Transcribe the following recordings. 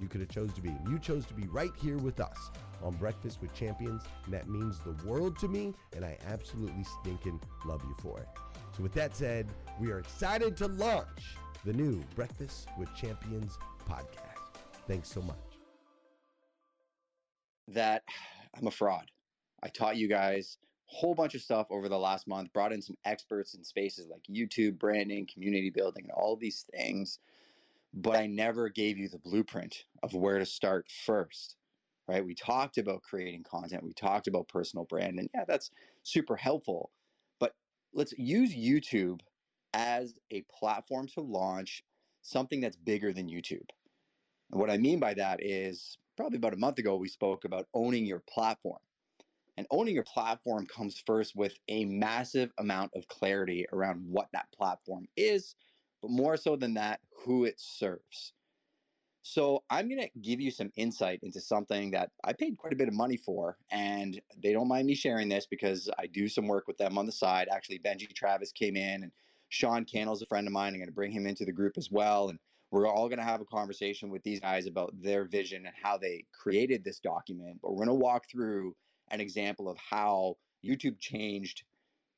you could have chose to be. You chose to be right here with us on Breakfast with Champions, and that means the world to me, and I absolutely stinking love you for it. So with that said, we are excited to launch the new Breakfast with Champions podcast. Thanks so much. That I'm a fraud. I taught you guys a whole bunch of stuff over the last month, brought in some experts in spaces like YouTube, branding, community building, and all these things but I never gave you the blueprint of where to start first. Right? We talked about creating content, we talked about personal brand, and yeah, that's super helpful. But let's use YouTube as a platform to launch something that's bigger than YouTube. And what I mean by that is probably about a month ago, we spoke about owning your platform. And owning your platform comes first with a massive amount of clarity around what that platform is but more so than that, who it serves. So I'm going to give you some insight into something that I paid quite a bit of money for, and they don't mind me sharing this because I do some work with them on the side. Actually, Benji Travis came in, and Sean Cannell's a friend of mine. I'm going to bring him into the group as well, and we're all going to have a conversation with these guys about their vision and how they created this document. But we're going to walk through an example of how YouTube changed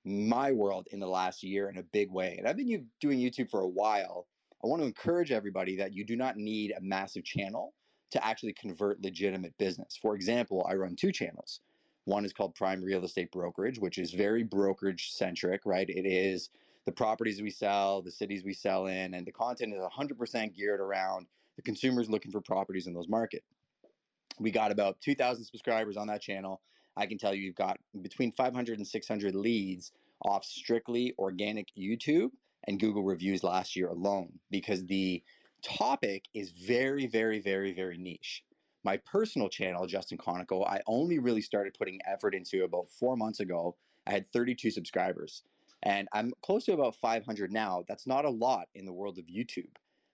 my world in the last year in a big way. And I've been doing YouTube for a while. I want to encourage everybody that you do not need a massive channel to actually convert legitimate business. For example, I run two channels. One is called Prime Real Estate Brokerage, which is very brokerage centric, right? It is the properties we sell, the cities we sell in, and the content is 100% geared around the consumers looking for properties in those markets. We got about 2,000 subscribers on that channel. I can tell you, you've got between 500 and 600 leads off strictly organic YouTube and Google reviews last year alone because the topic is very, very, very, very niche. My personal channel, Justin Conico, I only really started putting effort into about four months ago. I had 32 subscribers and I'm close to about 500 now. That's not a lot in the world of YouTube,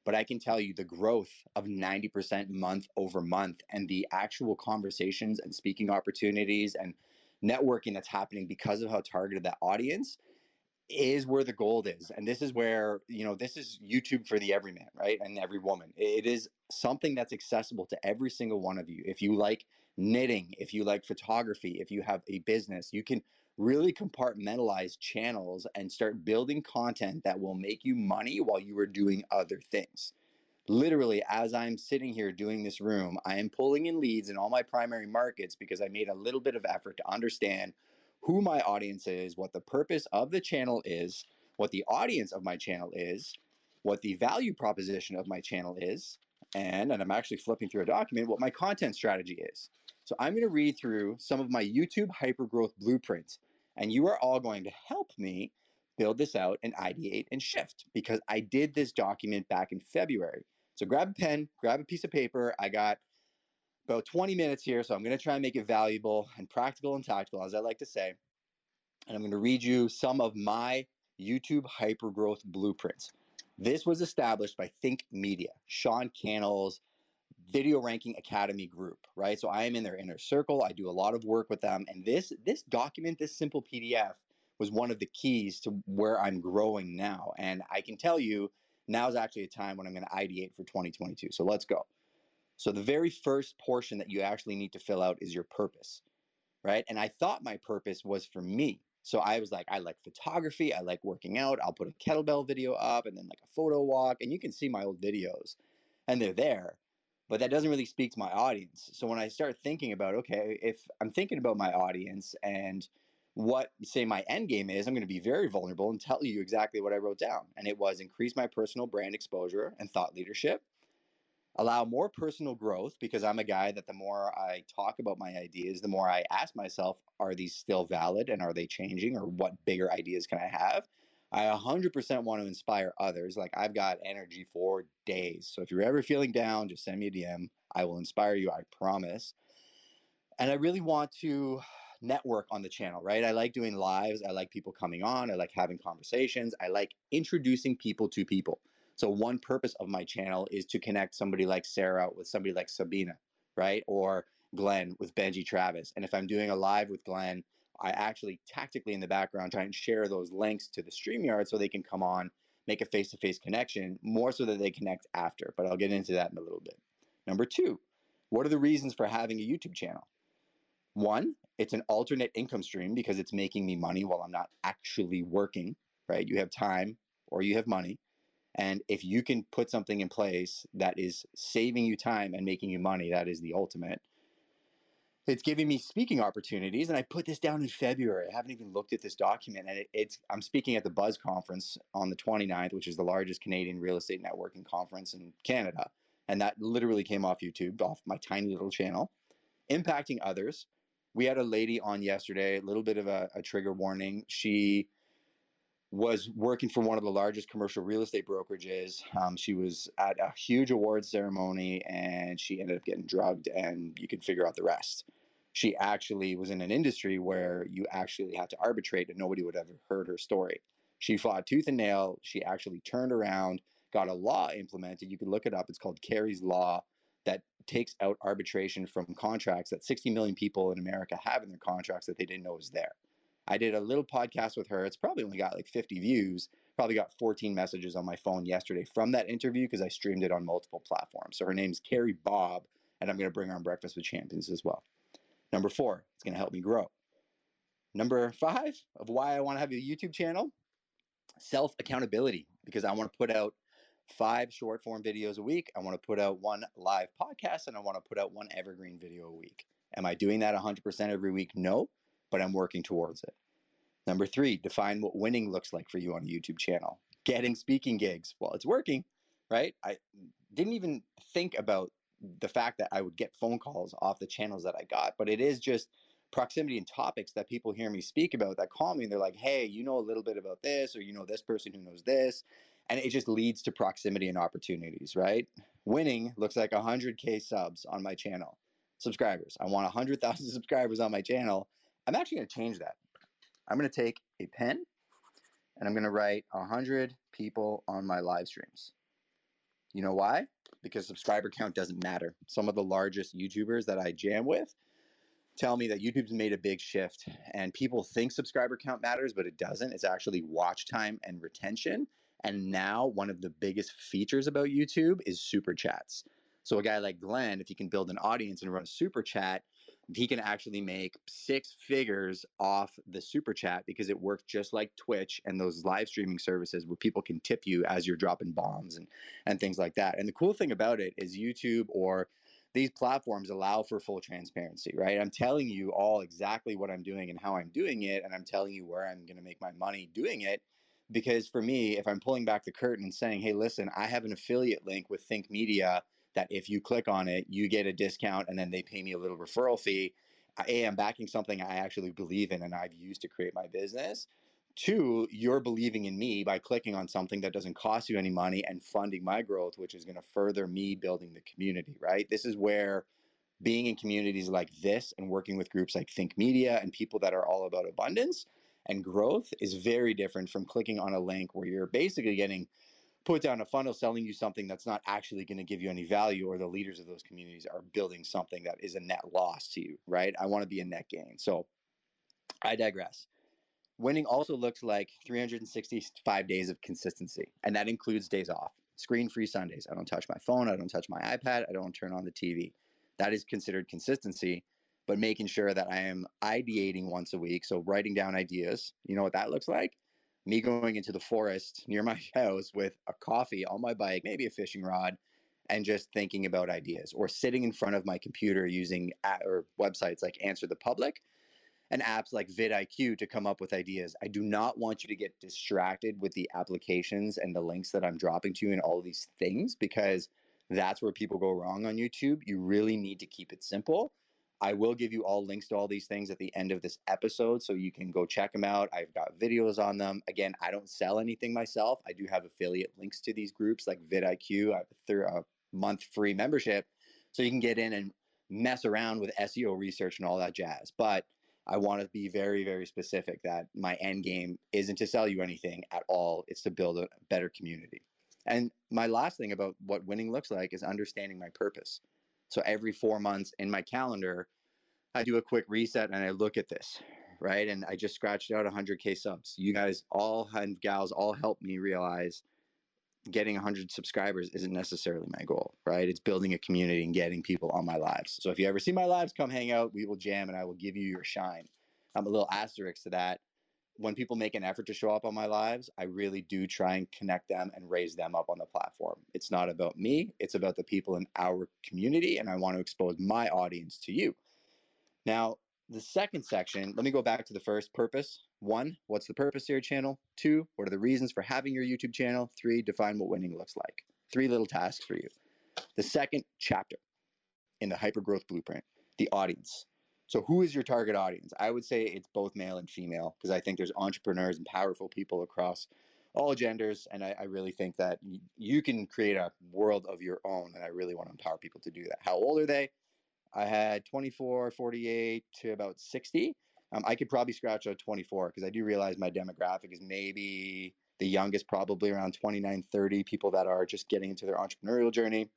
but I can tell you the growth of 90% month over month and the actual conversations and speaking opportunities and networking that's happening because of how targeted that audience is where the gold is and this is where you know this is youtube for the everyman right and every woman. It is something that's accessible to every single one of you. If you like knitting if you like photography if you have a business you can really compartmentalize channels and start building content that will make you money while you are doing other things literally as i'm sitting here doing this room i am pulling in leads in all my primary markets because i made a little bit of effort to understand who my audience is, what the purpose of the channel is, what the audience of my channel is, what the value proposition of my channel is, and, and I'm actually flipping through a document, what my content strategy is. So I'm going to read through some of my YouTube hypergrowth blueprints, and you are all going to help me build this out and ideate and shift because I did this document back in February. So grab a pen, grab a piece of paper. I got about 20 minutes here, so I'm going to try and make it valuable and practical and tactical, as I like to say. And I'm going to read you some of my YouTube hypergrowth blueprints. This was established by Think Media, Sean Cannell's Video Ranking Academy group, right? So I am in their inner circle. I do a lot of work with them, and this this document, this simple PDF, was one of the keys to where I'm growing now. And I can tell you, now is actually a time when I'm going to ideate for 2022. So let's go. So the very first portion that you actually need to fill out is your purpose, right? And I thought my purpose was for me. So I was like, I like photography, I like working out. I'll put a kettlebell video up and then like a photo walk, and you can see my old videos, and they're there. But that doesn't really speak to my audience. So when I start thinking about, okay, if I'm thinking about my audience and what say my end game is, I'm going to be very vulnerable and tell you exactly what I wrote down. And it was increase my personal brand exposure and thought leadership allow more personal growth because I'm a guy that the more I talk about my ideas, the more I ask myself, are these still valid and are they changing or what bigger ideas can I have? I 100% want to inspire others. Like I've got energy for days. So if you're ever feeling down, just send me a DM. I will inspire you, I promise. And I really want to network on the channel, right? I like doing lives. I like people coming on. I like having conversations. I like introducing people to people. So one purpose of my channel is to connect somebody like Sarah with somebody like Sabina, right? Or Glenn with Benji Travis. And if I'm doing a live with Glenn, I actually tactically in the background try and share those links to the StreamYard so they can come on, make a face to face connection, more so that they connect after. But I'll get into that in a little bit. Number two, what are the reasons for having a YouTube channel? One, it's an alternate income stream because it's making me money while I'm not actually working, right? You have time or you have money. And if you can put something in place that is saving you time and making you money, that is the ultimate. It's giving me speaking opportunities, and I put this down in February. I haven't even looked at this document, and it, it's I'm speaking at the Buzz conference on the 29th, which is the largest Canadian real estate networking conference in Canada, and that literally came off YouTube, off my tiny little channel, impacting others. We had a lady on yesterday, a little bit of a, a trigger warning. She was working for one of the largest commercial real estate brokerages. Um, she was at a huge awards ceremony and she ended up getting drugged, and you can figure out the rest. She actually was in an industry where you actually had to arbitrate, and nobody would have heard her story. She fought tooth and nail. She actually turned around, got a law implemented. You can look it up. It's called Carey's Law that takes out arbitration from contracts that 60 million people in America have in their contracts that they didn't know was there. I did a little podcast with her. It's probably only got like 50 views. Probably got 14 messages on my phone yesterday from that interview because I streamed it on multiple platforms. So her name's Carrie Bob, and I'm going to bring her on Breakfast with Champions as well. Number four, it's going to help me grow. Number five of why I want to have a YouTube channel self accountability because I want to put out five short form videos a week. I want to put out one live podcast and I want to put out one evergreen video a week. Am I doing that 100% every week? No, but I'm working towards it. Number three, define what winning looks like for you on a YouTube channel. Getting speaking gigs. Well, it's working, right? I didn't even think about the fact that I would get phone calls off the channels that I got, but it is just proximity and topics that people hear me speak about that call me and they're like, hey, you know a little bit about this, or you know this person who knows this. And it just leads to proximity and opportunities, right? Winning looks like 100K subs on my channel. Subscribers. I want 100,000 subscribers on my channel. I'm actually going to change that. I'm going to take a pen and I'm going to write 100 people on my live streams. You know why? Because subscriber count doesn't matter. Some of the largest YouTubers that I jam with tell me that YouTube's made a big shift and people think subscriber count matters, but it doesn't. It's actually watch time and retention. And now one of the biggest features about YouTube is super chats. So a guy like Glenn, if he can build an audience and run a super chat, he can actually make six figures off the super chat because it works just like Twitch and those live streaming services where people can tip you as you're dropping bombs and and things like that. And the cool thing about it is YouTube or these platforms allow for full transparency, right? I'm telling you all exactly what I'm doing and how I'm doing it and I'm telling you where I'm going to make my money doing it because for me, if I'm pulling back the curtain and saying, "Hey, listen, I have an affiliate link with Think Media that if you click on it, you get a discount and then they pay me a little referral fee. A, I'm backing something I actually believe in and I've used to create my business. Two, you're believing in me by clicking on something that doesn't cost you any money and funding my growth, which is going to further me building the community, right? This is where being in communities like this and working with groups like Think Media and people that are all about abundance and growth is very different from clicking on a link where you're basically getting put down a funnel selling you something that's not actually going to give you any value or the leaders of those communities are building something that is a net loss to you right? I want to be a net gain. So i digress. Winning also looks like 365 days of consistency and that includes days off. Screen free sundays. I don't touch my phone i don't touch my ipad i don't turn on the tv that is considered consistency but making sure that i am ideating once a week so writing down ideas you know what that looks like me going into the forest near my house with a coffee on my bike, maybe a fishing rod, and just thinking about ideas, or sitting in front of my computer using or websites like Answer the Public and apps like vidIQ to come up with ideas. I do not want you to get distracted with the applications and the links that I'm dropping to you and all these things because that's where people go wrong on YouTube. You really need to keep it simple I will give you all links to all these things at the end of this episode so you can go check them out. I've got videos on them. Again, I don't sell anything myself. I do have affiliate links to these groups like vidIQ. A, a month free membership so you can get in and mess around with SEO research and all that jazz. But I want to be very, very specific that my end game isn't to sell you anything at all. It's to build a better community. And my last thing about what winning looks like is understanding my purpose. So every four months in my calendar, I do a quick reset and I look at this, right? And I just scratched out 100K subs. You guys, all and gals, all help me realize getting 100 subscribers isn't necessarily my goal, right? It's building a community and getting people on my lives. So if you ever see my lives, come hang out. We will jam and I will give you your shine. I'm a little asterisk to that when people make an effort to show up on my lives, I really do try and connect them and raise them up on the platform. It's not about me, it's about the people in our community, and I want to expose my audience to you. Now, the second section, let me go back to the first purpose. One, what's the purpose of your channel? Two, what are the reasons for having your YouTube channel? Three, define what winning looks like. Three little tasks for you. The second chapter in the hypergrowth blueprint, the audience. So, who is your target audience? I would say it's both male and female because I think there's entrepreneurs and powerful people across all genders. And I, I really think that you can create a world of your own. And I really want to empower people to do that. How old are they? I had 24, 48 to about 60. Um, I could probably scratch out 24 because I do realize my demographic is maybe the youngest, probably around 29, 30 people that are just getting into their entrepreneurial journey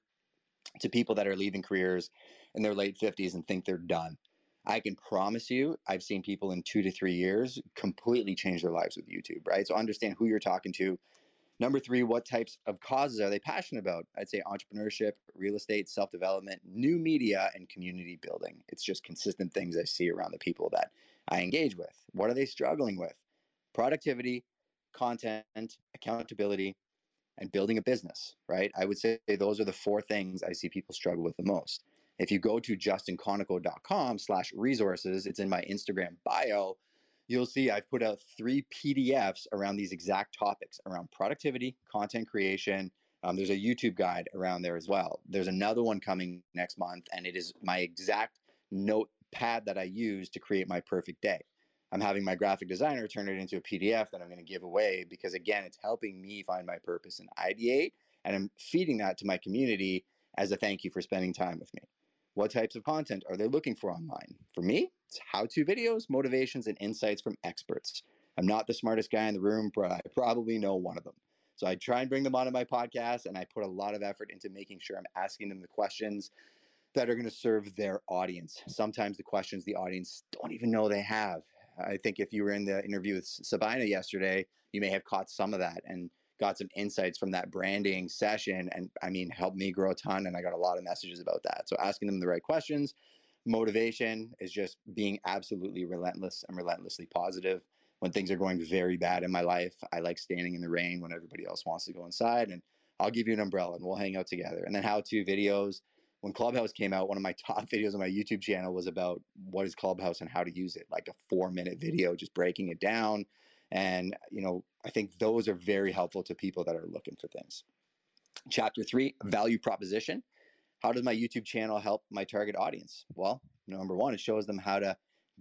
to people that are leaving careers in their late 50s and think they're done. I can promise you, I've seen people in two to three years completely change their lives with YouTube, right? So understand who you're talking to. Number three, what types of causes are they passionate about? I'd say entrepreneurship, real estate, self development, new media, and community building. It's just consistent things I see around the people that I engage with. What are they struggling with? Productivity, content, accountability, and building a business, right? I would say those are the four things I see people struggle with the most. If you go to justinconoco.com slash resources, it's in my Instagram bio, you'll see I've put out three PDFs around these exact topics around productivity, content creation. Um, there's a YouTube guide around there as well. There's another one coming next month, and it is my exact notepad that I use to create my perfect day. I'm having my graphic designer turn it into a PDF that I'm going to give away because, again, it's helping me find my purpose and ideate. And I'm feeding that to my community as a thank you for spending time with me. What types of content are they looking for online? For me, it's how to videos, motivations, and insights from experts. I'm not the smartest guy in the room, but I probably know one of them. So I try and bring them onto my podcast, and I put a lot of effort into making sure I'm asking them the questions that are going to serve their audience. Sometimes the questions the audience don't even know they have. I think if you were in the interview with Sabina yesterday, you may have caught some of that and got some insights from that branding session. And I mean, helped me grow a ton. And I got a lot of messages about that. So asking them the right questions. Motivation is just being absolutely relentless and relentlessly positive. When things are going very bad in my life, I like standing in the rain when everybody else wants to go inside. And I'll give you an umbrella and we'll hang out together. And then how to videos when Clubhouse came out, one of my top videos on my YouTube channel was about what is Clubhouse and how to use it, like a four minute video, just breaking it down. And, you know, I think those are very helpful to people that are looking for things. Chapter three value proposition. How does my YouTube channel help my target audience? Well, number one, it shows them how to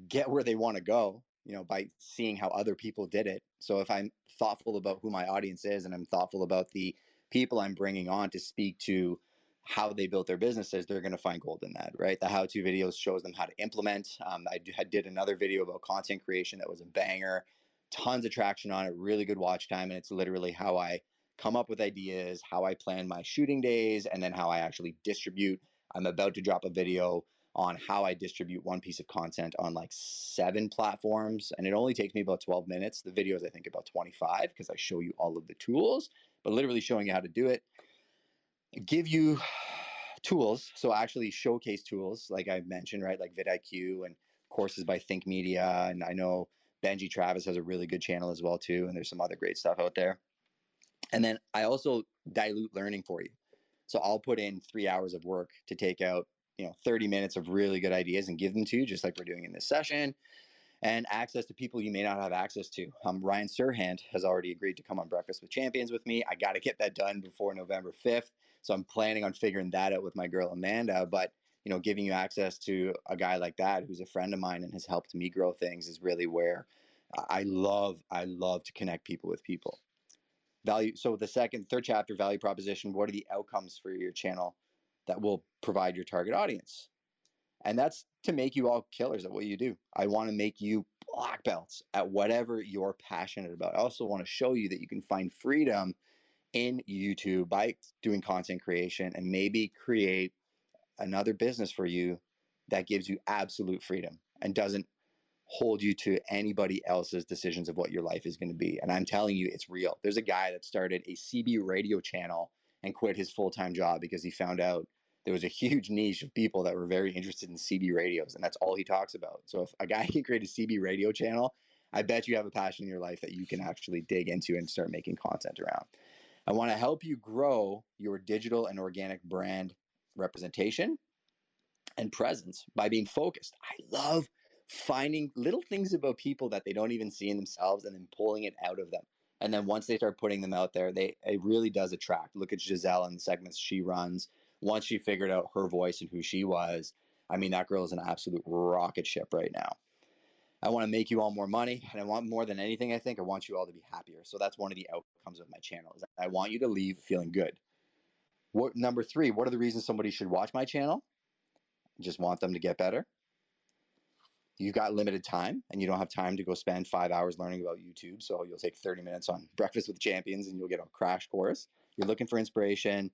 get where they want to go, you know, by seeing how other people did it. So if I'm thoughtful about who my audience is and I'm thoughtful about the people I'm bringing on to speak to how they built their businesses, they're going to find gold in that, right? The how-to videos shows them how to implement. Um, I did another video about content creation that was a banger, tons of traction on it, really good watch time, and it's literally how I come up with ideas, how I plan my shooting days, and then how I actually distribute. I'm about to drop a video on how I distribute one piece of content on like seven platforms, and it only takes me about 12 minutes. The video is, I think, about 25 because I show you all of the tools, but literally showing you how to do it give you tools. So actually showcase tools, like I mentioned, right? Like vidIQ and courses by Think Media. And I know Benji Travis has a really good channel as well too. And there's some other great stuff out there. And then I also dilute learning for you. So I'll put in three hours of work to take out, you know, 30 minutes of really good ideas and give them to you, just like we're doing in this session and access to people you may not have access to. Um, Ryan Serhant has already agreed to come on Breakfast with Champions with me. I got to get that done before November 5th. So I'm planning on figuring that out with my girl Amanda. But you know, giving you access to a guy like that who's a friend of mine and has helped me grow things is really where I love. I love to connect people with people. Value. So the second, third chapter, value proposition. What are the outcomes for your channel that will provide your target audience? And that's to make you all killers at what you do. I want to make you black belts at whatever you're passionate about. I also want to show you that you can find freedom in YouTube by doing content creation and maybe create another business for you that gives you absolute freedom and doesn't hold you to anybody else's decisions of what your life is going to be. And I'm telling you, it's real. There's a guy that started a CB radio channel and quit his full time job because he found out there was a huge niche of people that were very interested in CB radios, and that's all he talks about. So if a guy can create a CB radio channel, I bet you have a passion in your life that you can actually dig into and start making content around. I want to help you grow your digital and organic brand representation and presence by being focused. I love finding little things about people that they don't even see in themselves and then pulling it out of them. And then once they start putting them out there, they it really does attract. Look at Giselle and the segments she runs once she figured out her voice and who she was, I mean, that girl is an absolute rocket ship right now. I want to make you all more money, and I want more than anything. I think I want you all to be happier. So that's one of the outcomes of my channel. Is I want you to leave feeling good. What number three? What are the reasons somebody should watch my channel? Just want them to get better. You've got limited time, and you don't have time to go spend five hours learning about YouTube. So you'll take 30 minutes on Breakfast with Champions, and you'll get a crash course. You're looking for inspiration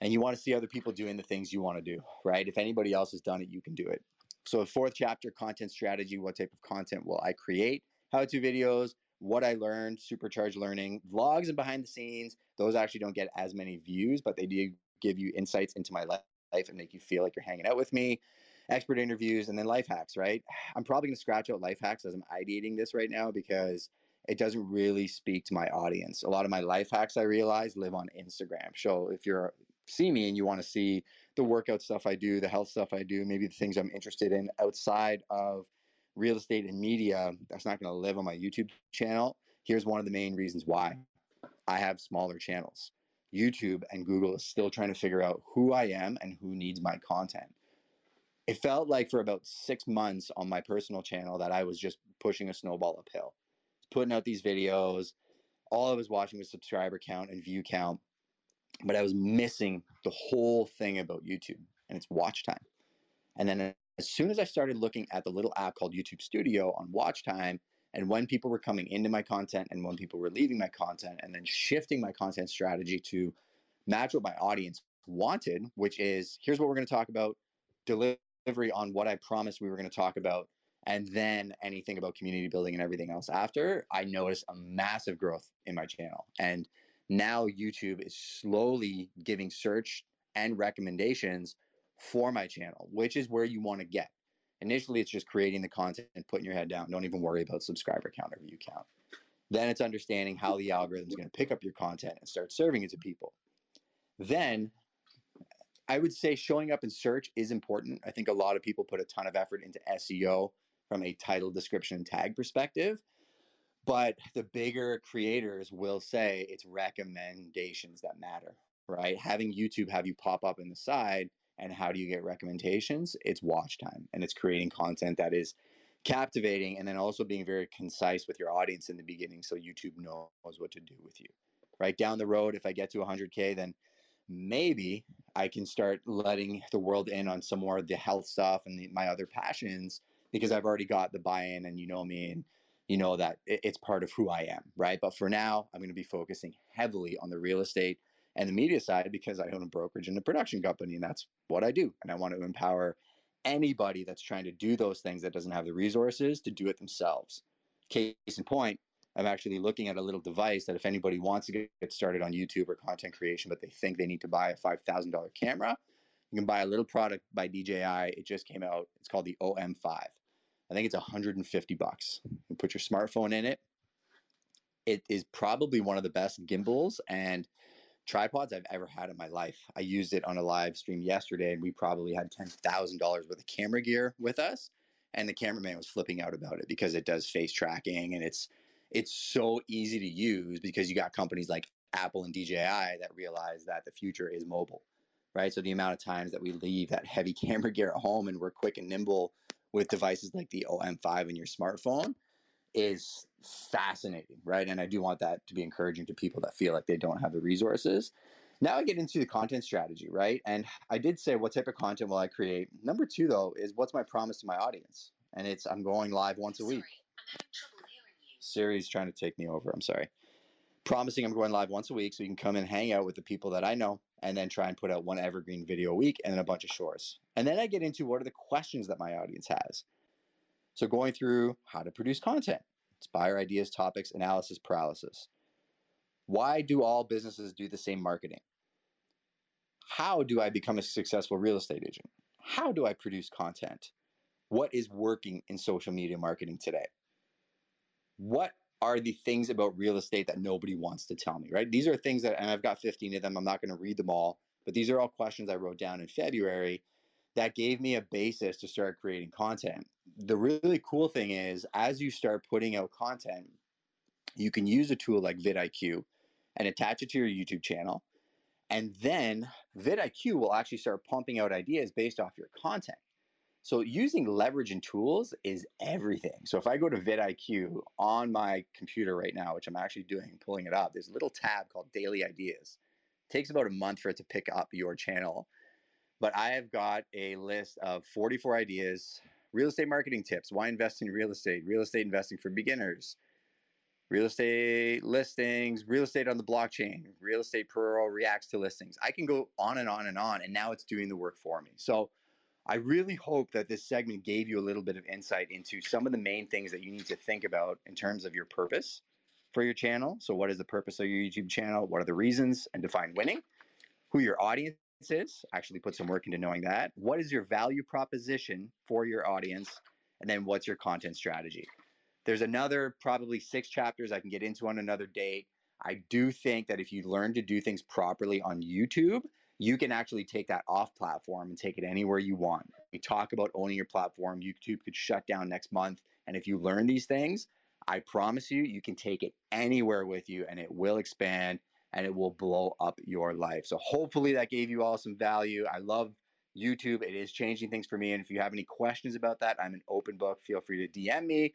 and you want to see other people doing the things you want to do, right? If anybody else has done it, you can do it. So, fourth chapter content strategy what type of content will I create? How to videos, what I learned, supercharged learning, vlogs and behind the scenes. Those actually don't get as many views, but they do give you insights into my life and make you feel like you're hanging out with me. Expert interviews and then life hacks, right? I'm probably going to scratch out life hacks as I'm ideating this right now because it doesn't really speak to my audience. A lot of my life hacks I realize live on Instagram. So if you're see me and you want to see the workout stuff I do, the health stuff I do, maybe the things I'm interested in outside of real estate and media, that's not going to live on my YouTube channel. Here's one of the main reasons why I have smaller channels. YouTube and Google is still trying to figure out who I am and who needs my content. It felt like for about six months on my personal channel that I was just pushing a snowball uphill, putting out these videos. All I was watching was subscriber count and view count, but I was missing the whole thing about YouTube and its watch time. And then as soon as I started looking at the little app called YouTube Studio on watch time, and when people were coming into my content and when people were leaving my content, and then shifting my content strategy to match what my audience wanted, which is here's what we're going to talk about, delivery on what I promised we were going to talk about, and then anything about community building and everything else after, I noticed a massive growth in my channel. And now YouTube is slowly giving search and recommendations for my channel, which is where you want to get. Initially, it's just creating the content and putting your head down. Don't even worry about subscriber count or view count. Then it's understanding how the algorithm is going to pick up your content and start serving it to people. Then I would say showing up in search is important. I think a lot of people put a ton of effort into SEO from a title, description, and tag perspective. But the bigger creators will say it's recommendations that matter, right? Having YouTube have you pop up in the side and how do you get recommendations? It's watch time and it's creating content that is captivating and then also being very concise with your audience in the beginning so YouTube knows what to do with you. Right down the road, if I get to 100K, then maybe I can start letting the world in on some more of the health stuff and the, my other passions because I've already got the buy in and you know me and you know that it's part of who I am. Right. But for now, I'm going to be focusing heavily on the real estate and the media side because I own a brokerage and a production company, and that's what I do. And I want to empower anybody that's trying to do those things that doesn't have the resources to do it themselves. Case in point, I'm actually looking at a little device that if anybody wants to get started on YouTube or content creation, but they think they need to buy a $5,000 camera, you can buy a little product by DJI. It just came out. It's called the OM5. I think it's 150 bucks. You put your smartphone in it. It is probably one of the best gimbals and tripods I've ever had in my life. I used it on a live stream yesterday, and we probably had ten thousand dollars worth of camera gear with us. And the cameraman was flipping out about it because it does face tracking and it's it's so easy to use because you got companies like Apple and DJI that realize that the future is mobile, right? So the amount of times that we leave that heavy camera gear at home and we're quick and nimble with devices like the OM5 in your smartphone is fascinating, right? And I do want that to be encouraging to people that feel like they don't have the resources. Now I get into the content strategy, right? And I did say what type of content will I create. Number two, though, is what's my promise to my audience? And it's I'm going live once a week. Siri's trying to take me over. I'm sorry. Promising I'm going live once a week so you can come and hang out with the people that I know and then try and put out one evergreen video a week and then a bunch of shorts. And then I get into what are the questions that my audience has. So going through how to produce content, inspire ideas, topics, analysis, paralysis. Why do all businesses do the same marketing? How do I become a successful real estate agent? How do I produce content? What is working in social media marketing today? What are the things about real estate that nobody wants to tell me, right? These are things that, and I've got 15 of them. I'm not going to read them all, but these are all questions I wrote down in February that gave me a basis to start creating content. The really cool thing is, as you start putting out content, you can use a tool like vidIQ and attach it to your YouTube channel. And then vidIQ will actually start pumping out ideas based off your content. So using leverage and tools is everything. So if I go to vidIQ on my computer right now, which I'm actually doing, pulling it up, there's a little tab called Daily Ideas. It takes about a month for it to pick up your channel but I have got a list of 44 ideas, real estate marketing tips, why invest in real estate, real estate investing for beginners, real estate listings, real estate on the blockchain, real estate pro reacts to listings. I can go on and on and on, and now it's doing the work for me. So I really hope that this segment gave you a little bit of insight into some of the main things that you need to think about in terms of your purpose for your channel. So, what is the purpose of your YouTube channel? What are the reasons and define winning? Who your audience actually put some work into knowing that. What is your value proposition for your audience? And then what's your content strategy? There's another probably six chapters I can get into on another date. I do think that if you learn to do things properly on YouTube, you can actually take that off platform and take it anywhere you want. We talk about owning your platform. YouTube could shut down next month. And if you learn these things, I promise you, you can take it anywhere with you and it will expand and it will blow up your life. So hopefully that gave you all some value. I love YouTube. It is changing things for me. And if you have any questions about that, I'm an open book. Feel free to DM me.